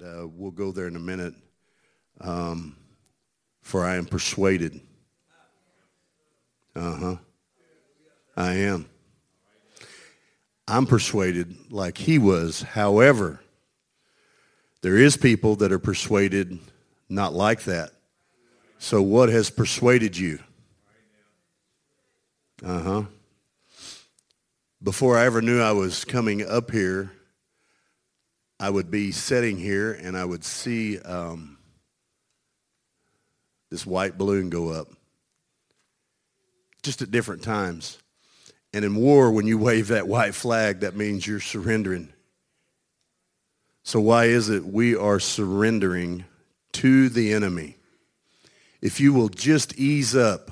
and uh, we'll go there in a minute. Um, for I am persuaded. Uh huh. I am. I'm persuaded like he was. However, there is people that are persuaded not like that. So what has persuaded you? Uh-huh. Before I ever knew I was coming up here, I would be sitting here and I would see um, this white balloon go up just at different times. And in war, when you wave that white flag, that means you're surrendering. So why is it we are surrendering to the enemy? If you will just ease up,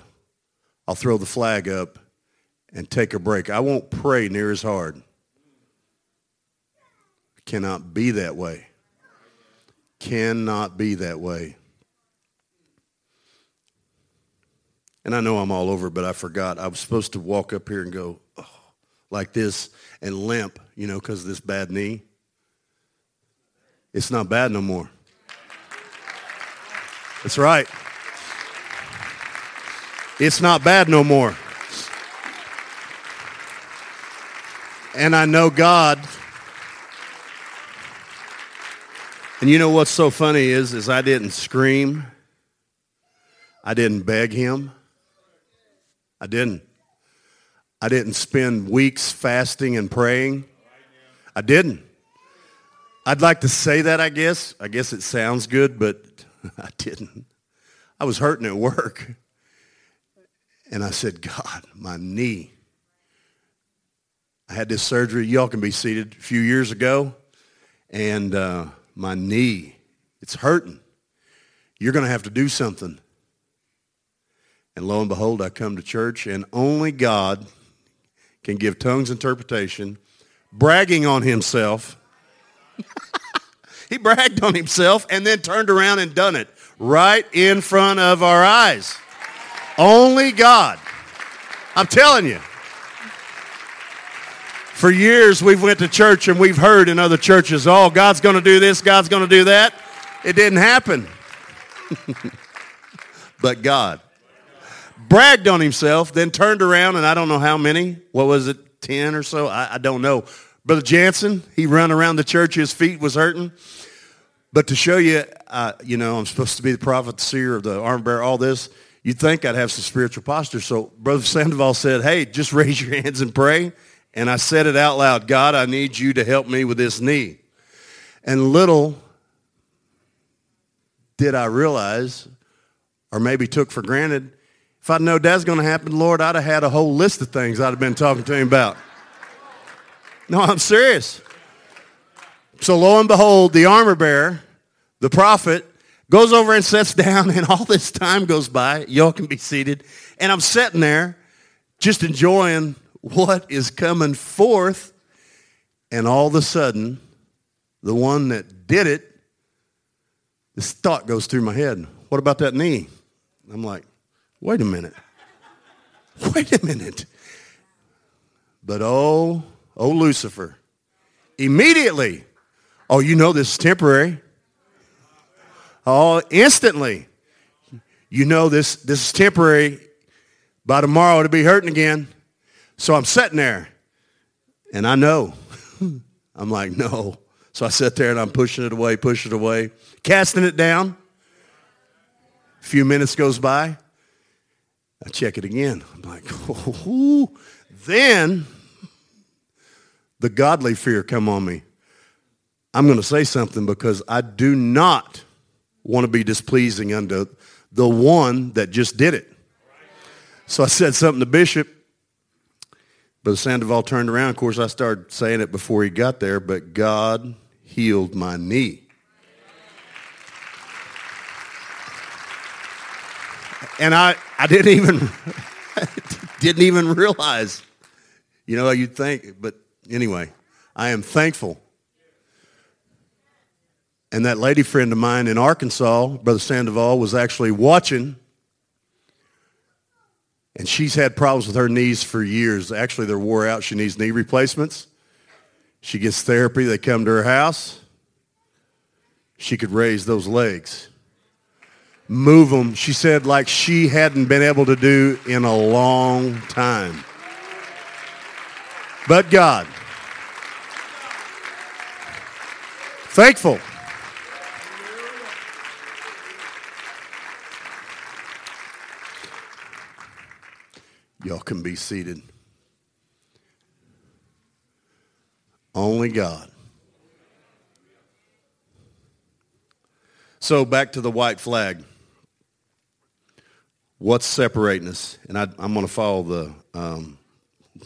I'll throw the flag up and take a break. I won't pray near as hard. Cannot be that way. Cannot be that way. And I know I'm all over, but I forgot. I was supposed to walk up here and go oh, like this and limp, you know, because of this bad knee. It's not bad no more. That's right. It's not bad no more. And I know God. And you know what's so funny is, is I didn't scream. I didn't beg him. I didn't. I didn't spend weeks fasting and praying. I didn't. I'd like to say that, I guess. I guess it sounds good, but I didn't. I was hurting at work. And I said, God, my knee. I had this surgery. Y'all can be seated a few years ago. And uh, my knee, it's hurting. You're going to have to do something. And lo and behold, I come to church, and only God can give tongues interpretation, bragging on himself. he bragged on himself and then turned around and done it right in front of our eyes. Only God. I'm telling you. For years we've went to church and we've heard in other churches, oh, God's going to do this, God's going to do that. It didn't happen. but God bragged on himself, then turned around and I don't know how many, what was it, 10 or so? I, I don't know. Brother Jansen, he ran around the church, his feet was hurting. But to show you, uh, you know, I'm supposed to be the prophet, the seer, the armor bearer, all this, you'd think I'd have some spiritual posture. So Brother Sandoval said, hey, just raise your hands and pray. And I said it out loud, God, I need you to help me with this knee. And little did I realize, or maybe took for granted, if I'd known that's going to happen, Lord, I'd have had a whole list of things I'd have been talking to him about. No, I'm serious. So lo and behold, the armor bearer, the prophet, goes over and sits down, and all this time goes by. Y'all can be seated. And I'm sitting there just enjoying what is coming forth. And all of a sudden, the one that did it, this thought goes through my head. What about that knee? I'm like, Wait a minute. Wait a minute. But oh, oh, Lucifer, immediately, oh, you know this is temporary. Oh, instantly, you know this, this is temporary. By tomorrow, it'll be hurting again. So I'm sitting there, and I know. I'm like, no. So I sit there and I'm pushing it away, pushing it away, casting it down. A few minutes goes by. I check it again. I'm like, oh, then the godly fear come on me. I'm going to say something because I do not want to be displeasing unto the one that just did it. So I said something to Bishop. Brother Sandoval turned around. Of course, I started saying it before he got there, but God healed my knee. and I, I didn't even didn't even realize. You know, you'd think, but anyway, I am thankful. And that lady friend of mine in Arkansas, Brother Sandoval, was actually watching. And she's had problems with her knees for years. Actually, they're wore out. She needs knee replacements. She gets therapy. They come to her house. she could raise those legs. Move them, she said, like she hadn't been able to do in a long time. But God. Thankful. Y'all can be seated. Only God. So back to the white flag. What's separating us? And I, am going to follow the um,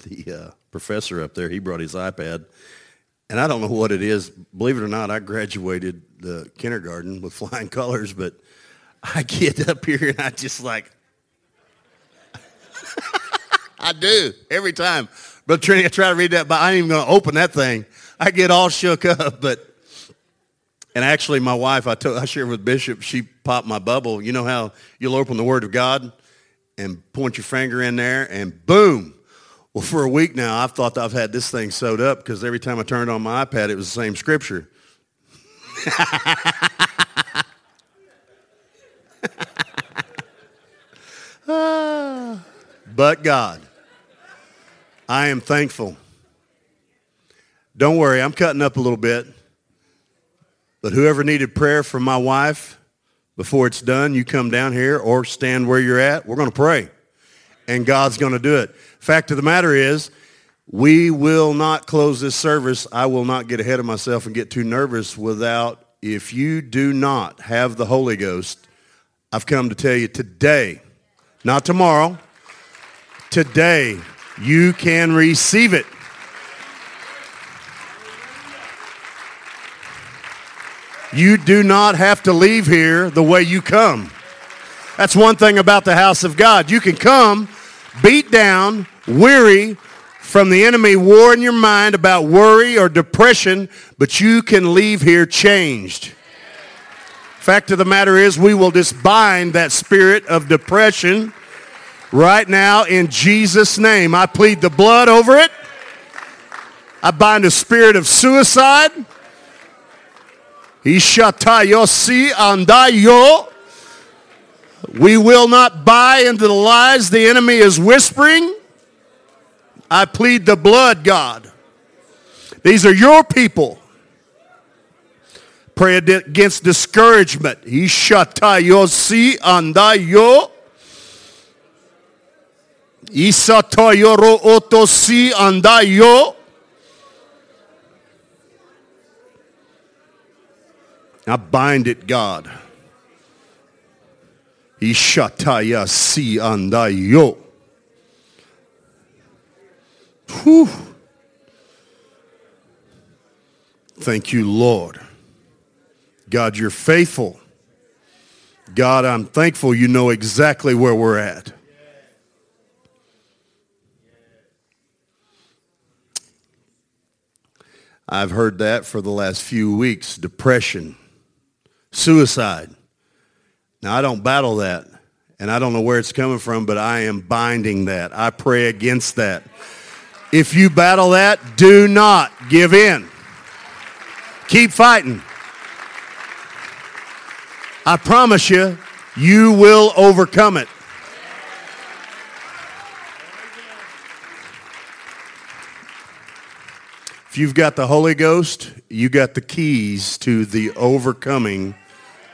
the uh, professor up there. He brought his iPad, and I don't know what it is. Believe it or not, I graduated the kindergarten with flying colors, but I get up here and I just like, I do every time. But Trinity, I try to read that, but I ain't even going to open that thing. I get all shook up, but and actually, my wife, I, told, I shared with Bishop, she popped my bubble. You know how you'll open the Word of God and point your finger in there and boom. Well, for a week now, I've thought I've had this thing sewed up because every time I turned on my iPad, it was the same scripture. Ah. but God, I am thankful. Don't worry, I'm cutting up a little bit. But whoever needed prayer for my wife, before it's done, you come down here or stand where you're at. We're going to pray. And God's going to do it. Fact of the matter is, we will not close this service. I will not get ahead of myself and get too nervous without, if you do not have the Holy Ghost, I've come to tell you today, not tomorrow, today, you can receive it. You do not have to leave here the way you come. That's one thing about the house of God. You can come beat down, weary from the enemy war in your mind about worry or depression, but you can leave here changed. Fact of the matter is we will disbind that spirit of depression right now in Jesus' name. I plead the blood over it. I bind a spirit of suicide. We will not buy into the lies the enemy is whispering. I plead the blood, God. These are your people. Pray against discouragement. Ishatayosi andayo. Isatoyoro otosi andayo. I bind it, God. Ishataya si andayo. Whew. Thank you, Lord. God, you're faithful. God, I'm thankful you know exactly where we're at. I've heard that for the last few weeks. Depression suicide. Now, I don't battle that, and I don't know where it's coming from, but I am binding that. I pray against that. If you battle that, do not give in. Keep fighting. I promise you, you will overcome it. If you've got the Holy Ghost, you got the keys to the overcoming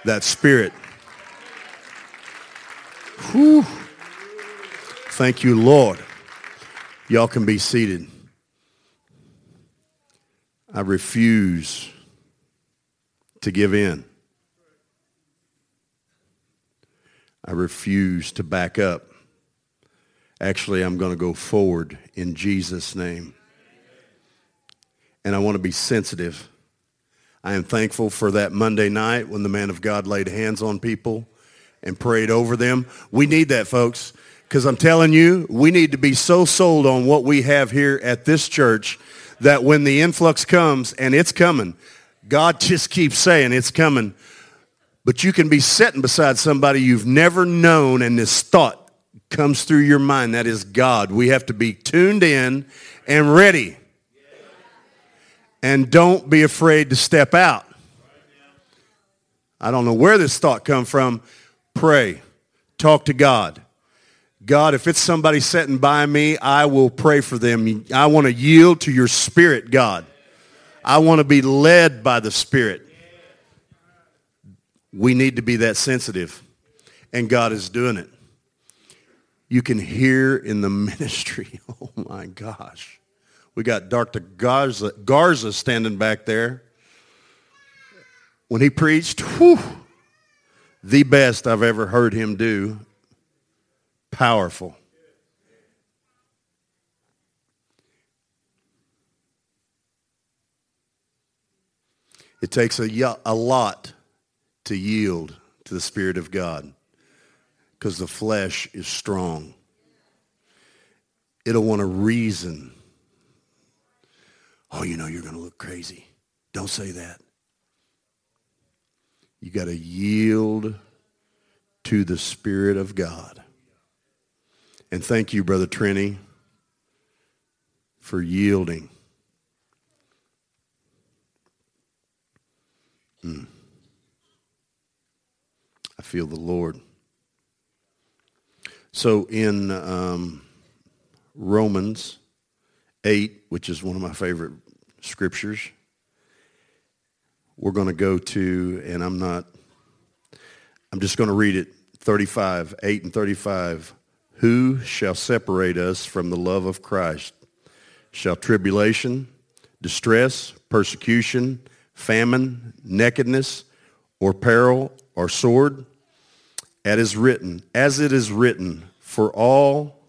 that spirit. Whew. Thank you, Lord. Y'all can be seated. I refuse to give in. I refuse to back up. Actually, I'm going to go forward in Jesus' name and I want to be sensitive. I am thankful for that Monday night when the man of God laid hands on people and prayed over them. We need that, folks, because I'm telling you, we need to be so sold on what we have here at this church that when the influx comes, and it's coming, God just keeps saying it's coming, but you can be sitting beside somebody you've never known and this thought comes through your mind. That is God. We have to be tuned in and ready and don't be afraid to step out. I don't know where this thought come from. Pray. Talk to God. God, if it's somebody sitting by me, I will pray for them. I want to yield to your spirit, God. I want to be led by the spirit. We need to be that sensitive. And God is doing it. You can hear in the ministry, oh my gosh. We got Dr. Garza, Garza standing back there. When he preached, whew, the best I've ever heard him do. Powerful. It takes a, a lot to yield to the Spirit of God because the flesh is strong. It'll want to reason. Oh, you know you're going to look crazy. Don't say that. You got to yield to the Spirit of God. And thank you, Brother Trini, for yielding. Mm. I feel the Lord. So in um, Romans 8, which is one of my favorite scriptures, we're going to go to, and I'm not, I'm just going to read it, 35, 8 and 35. Who shall separate us from the love of Christ? Shall tribulation, distress, persecution, famine, nakedness, or peril, or sword? As is written, as it is written, for all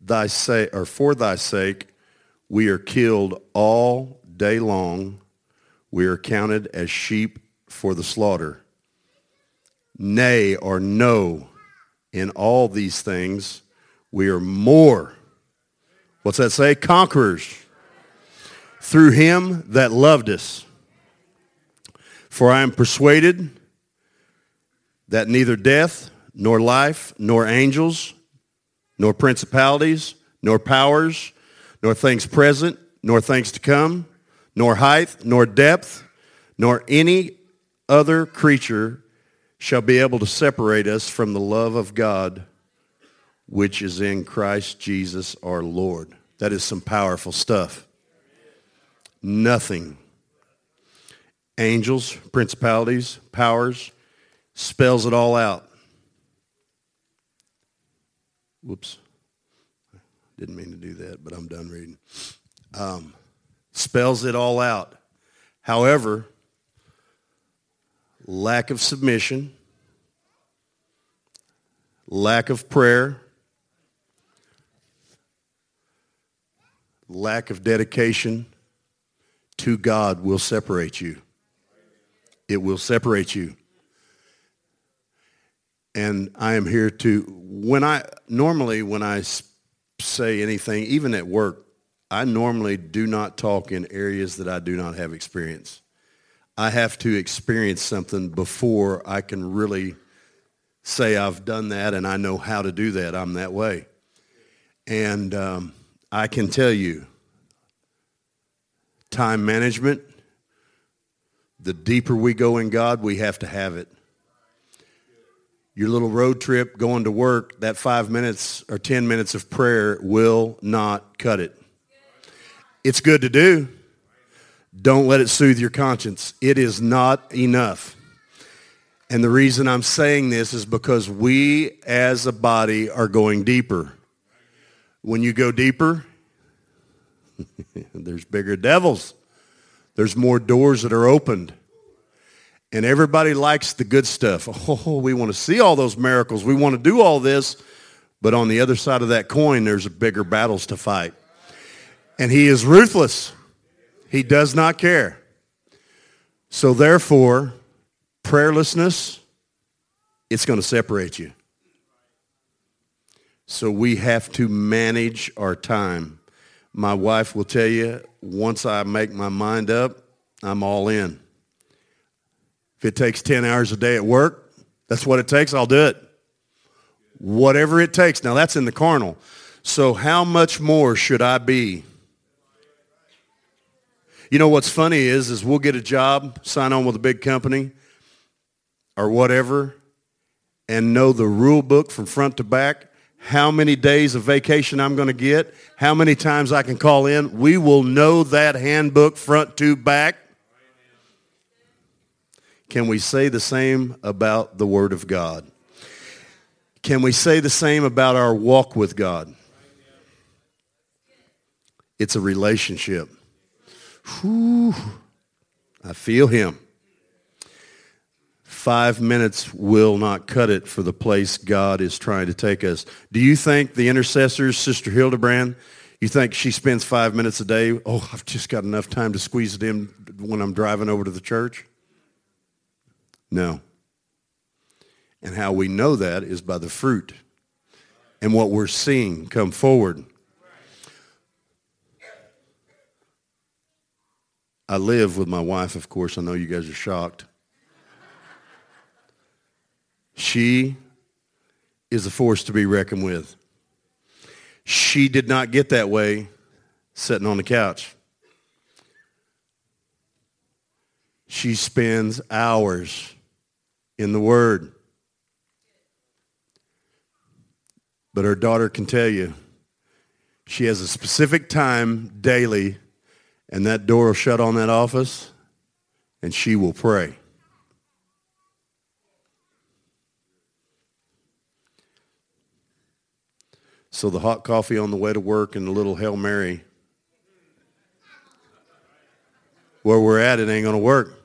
thy sake, or for thy sake, we are killed all day long. We are counted as sheep for the slaughter. Nay, or no, in all these things, we are more. What's that say? Conquerors. Through him that loved us. For I am persuaded that neither death, nor life, nor angels, nor principalities, nor powers, nor things present, nor things to come, nor height, nor depth, nor any other creature shall be able to separate us from the love of God which is in Christ Jesus our Lord. That is some powerful stuff. Nothing. Angels, principalities, powers, spells it all out. Whoops. Didn't mean to do that, but I'm done reading. Um, spells it all out. However, lack of submission, lack of prayer, lack of dedication to God will separate you. It will separate you. And I am here to, when I, normally when I say anything, even at work, I normally do not talk in areas that I do not have experience. I have to experience something before I can really say I've done that and I know how to do that. I'm that way. And um, I can tell you, time management, the deeper we go in God, we have to have it. Your little road trip going to work, that five minutes or 10 minutes of prayer will not cut it. It's good to do. Don't let it soothe your conscience. It is not enough. And the reason I'm saying this is because we as a body are going deeper. When you go deeper, there's bigger devils. There's more doors that are opened. And everybody likes the good stuff. Oh, we want to see all those miracles. We want to do all this. But on the other side of that coin, there's bigger battles to fight. And he is ruthless. He does not care. So therefore, prayerlessness, it's going to separate you. So we have to manage our time. My wife will tell you, once I make my mind up, I'm all in. If it takes 10 hours a day at work, that's what it takes, I'll do it. Whatever it takes. Now that's in the carnal. So how much more should I be? You know what's funny is, is we'll get a job, sign on with a big company. or whatever and know the rule book from front to back, how many days of vacation I'm going to get, how many times I can call in, we will know that handbook front to back. Can we say the same about the Word of God? Can we say the same about our walk with God? It's a relationship. Whew, I feel him. Five minutes will not cut it for the place God is trying to take us. Do you think the intercessors, Sister Hildebrand, you think she spends five minutes a day? Oh, I've just got enough time to squeeze it in when I'm driving over to the church? No. And how we know that is by the fruit and what we're seeing come forward. I live with my wife, of course. I know you guys are shocked. She is a force to be reckoned with. She did not get that way sitting on the couch. She spends hours in the Word. But her daughter can tell you she has a specific time daily and that door will shut on that office and she will pray. So the hot coffee on the way to work and the little Hail Mary, where we're at, it ain't going to work.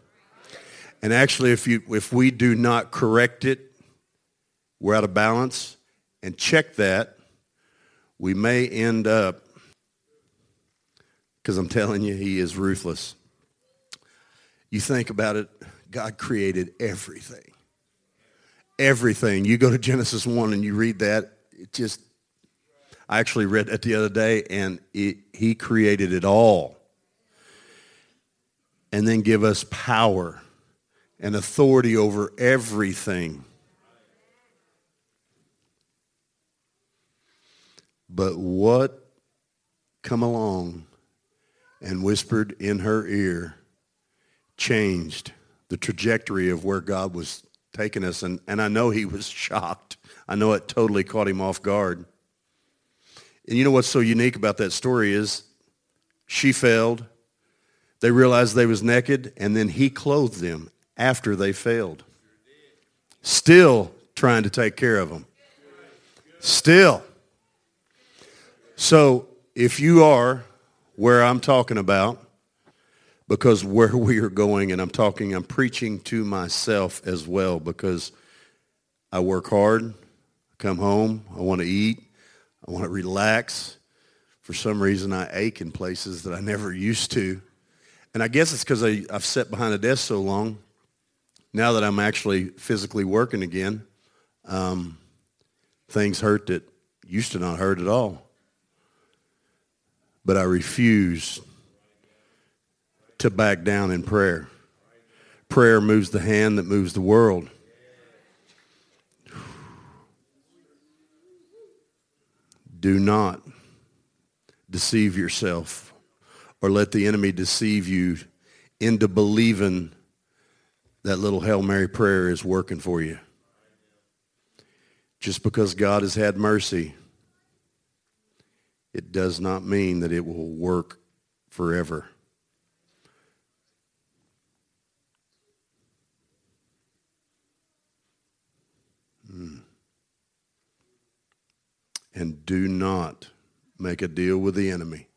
And actually, if, you, if we do not correct it, we're out of balance. And check that, we may end up because I'm telling you, he is ruthless. You think about it, God created everything. Everything. You go to Genesis 1 and you read that, it just, I actually read that the other day, and it, he created it all. And then give us power and authority over everything. But what come along and whispered in her ear changed the trajectory of where God was taking us. And, and I know he was shocked. I know it totally caught him off guard. And you know what's so unique about that story is she failed. They realized they was naked, and then he clothed them after they failed. Still trying to take care of them. Still. So if you are where I'm talking about because where we are going, and I'm talking, I'm preaching to myself as well because I work hard, come home, I want to eat, I want to relax. For some reason, I ache in places that I never used to. And I guess it's because I've sat behind a desk so long. Now that I'm actually physically working again, um, things hurt that used to not hurt at all but I refuse to back down in prayer. Prayer moves the hand that moves the world. Do not deceive yourself or let the enemy deceive you into believing that little Hail Mary prayer is working for you. Just because God has had mercy it does not mean that it will work forever. Hmm. And do not make a deal with the enemy.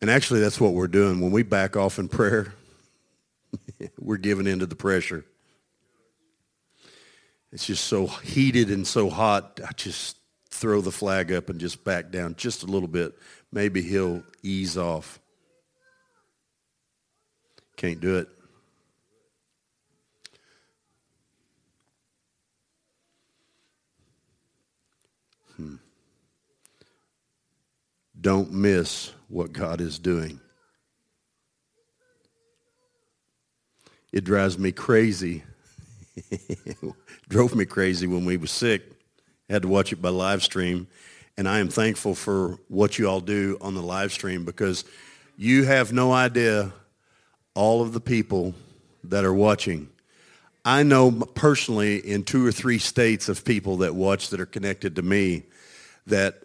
And actually, that's what we're doing. When we back off in prayer, we're giving in to the pressure. It's just so heated and so hot. I just throw the flag up and just back down just a little bit. Maybe he'll ease off. Can't do it. Hmm. Don't miss what God is doing. It drives me crazy. Drove me crazy when we were sick had to watch it by live stream. And I am thankful for what you all do on the live stream because you have no idea all of the people that are watching. I know personally in two or three states of people that watch that are connected to me that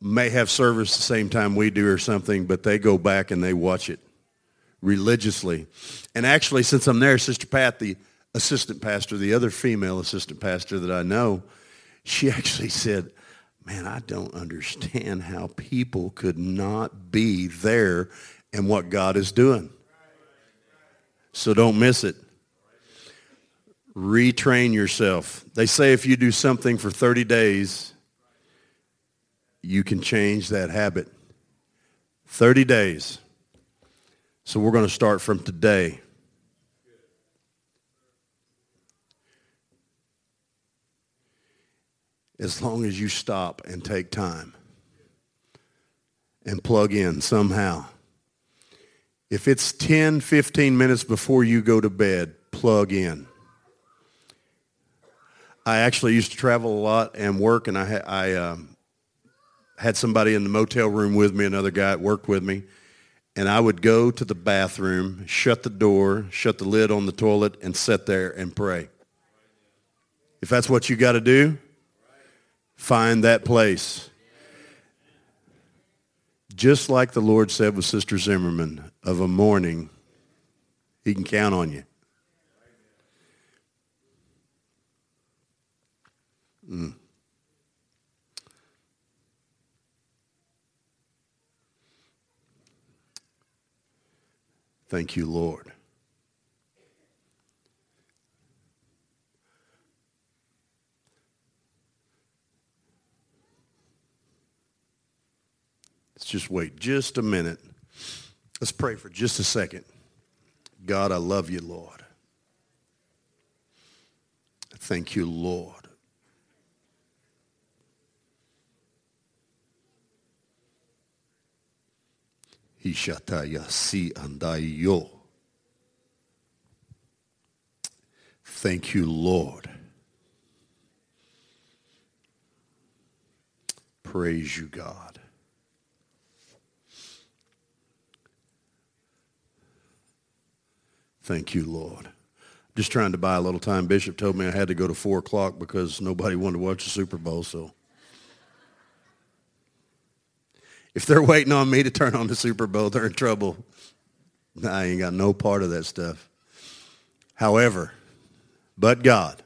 may have service the same time we do or something, but they go back and they watch it religiously. And actually, since I'm there, Sister Pat, the assistant pastor, the other female assistant pastor that I know, she actually said, man, I don't understand how people could not be there and what God is doing. So don't miss it. Retrain yourself. They say if you do something for 30 days, you can change that habit. 30 days. So we're going to start from today. As long as you stop and take time and plug in somehow. If it's 10, 15 minutes before you go to bed, plug in. I actually used to travel a lot and work, and I, I um, had somebody in the motel room with me, another guy that worked with me, and I would go to the bathroom, shut the door, shut the lid on the toilet, and sit there and pray. If that's what you got to do, find that place. Just like the Lord said with Sister Zimmerman, of a morning, he can count on you. Mm. Thank you, Lord. Just wait just a minute. Let's pray for just a second. God, I love you, Lord. Thank you, Lord. Si. Thank you, Lord. Praise you, God. Thank you, Lord. Just trying to buy a little time. Bishop told me I had to go to 4 o'clock because nobody wanted to watch the Super Bowl, so If they're waiting on me to turn on the Super Bowl, they're in trouble. I ain't got no part of that stuff. However, but God,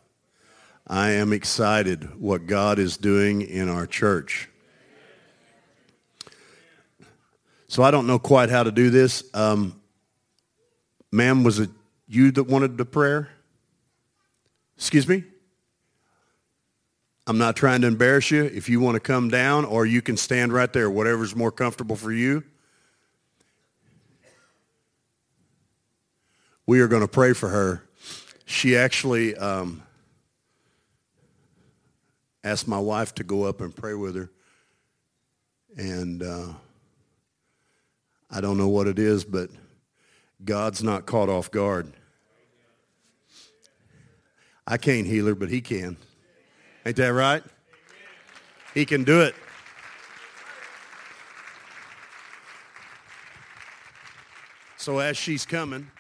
I am excited what God is doing in our church. So I don't know quite how to do this. Um, ma'am, was it you that wanted the prayer? Excuse me? I'm not trying to embarrass you. If you want to come down or you can stand right there, whatever's more comfortable for you. We are going to pray for her. She actually um, asked my wife to go up and pray with her. And uh, I don't know what it is, but God's not caught off guard. I can't heal her, but he can. Ain't that right? He can do it. So as she's coming,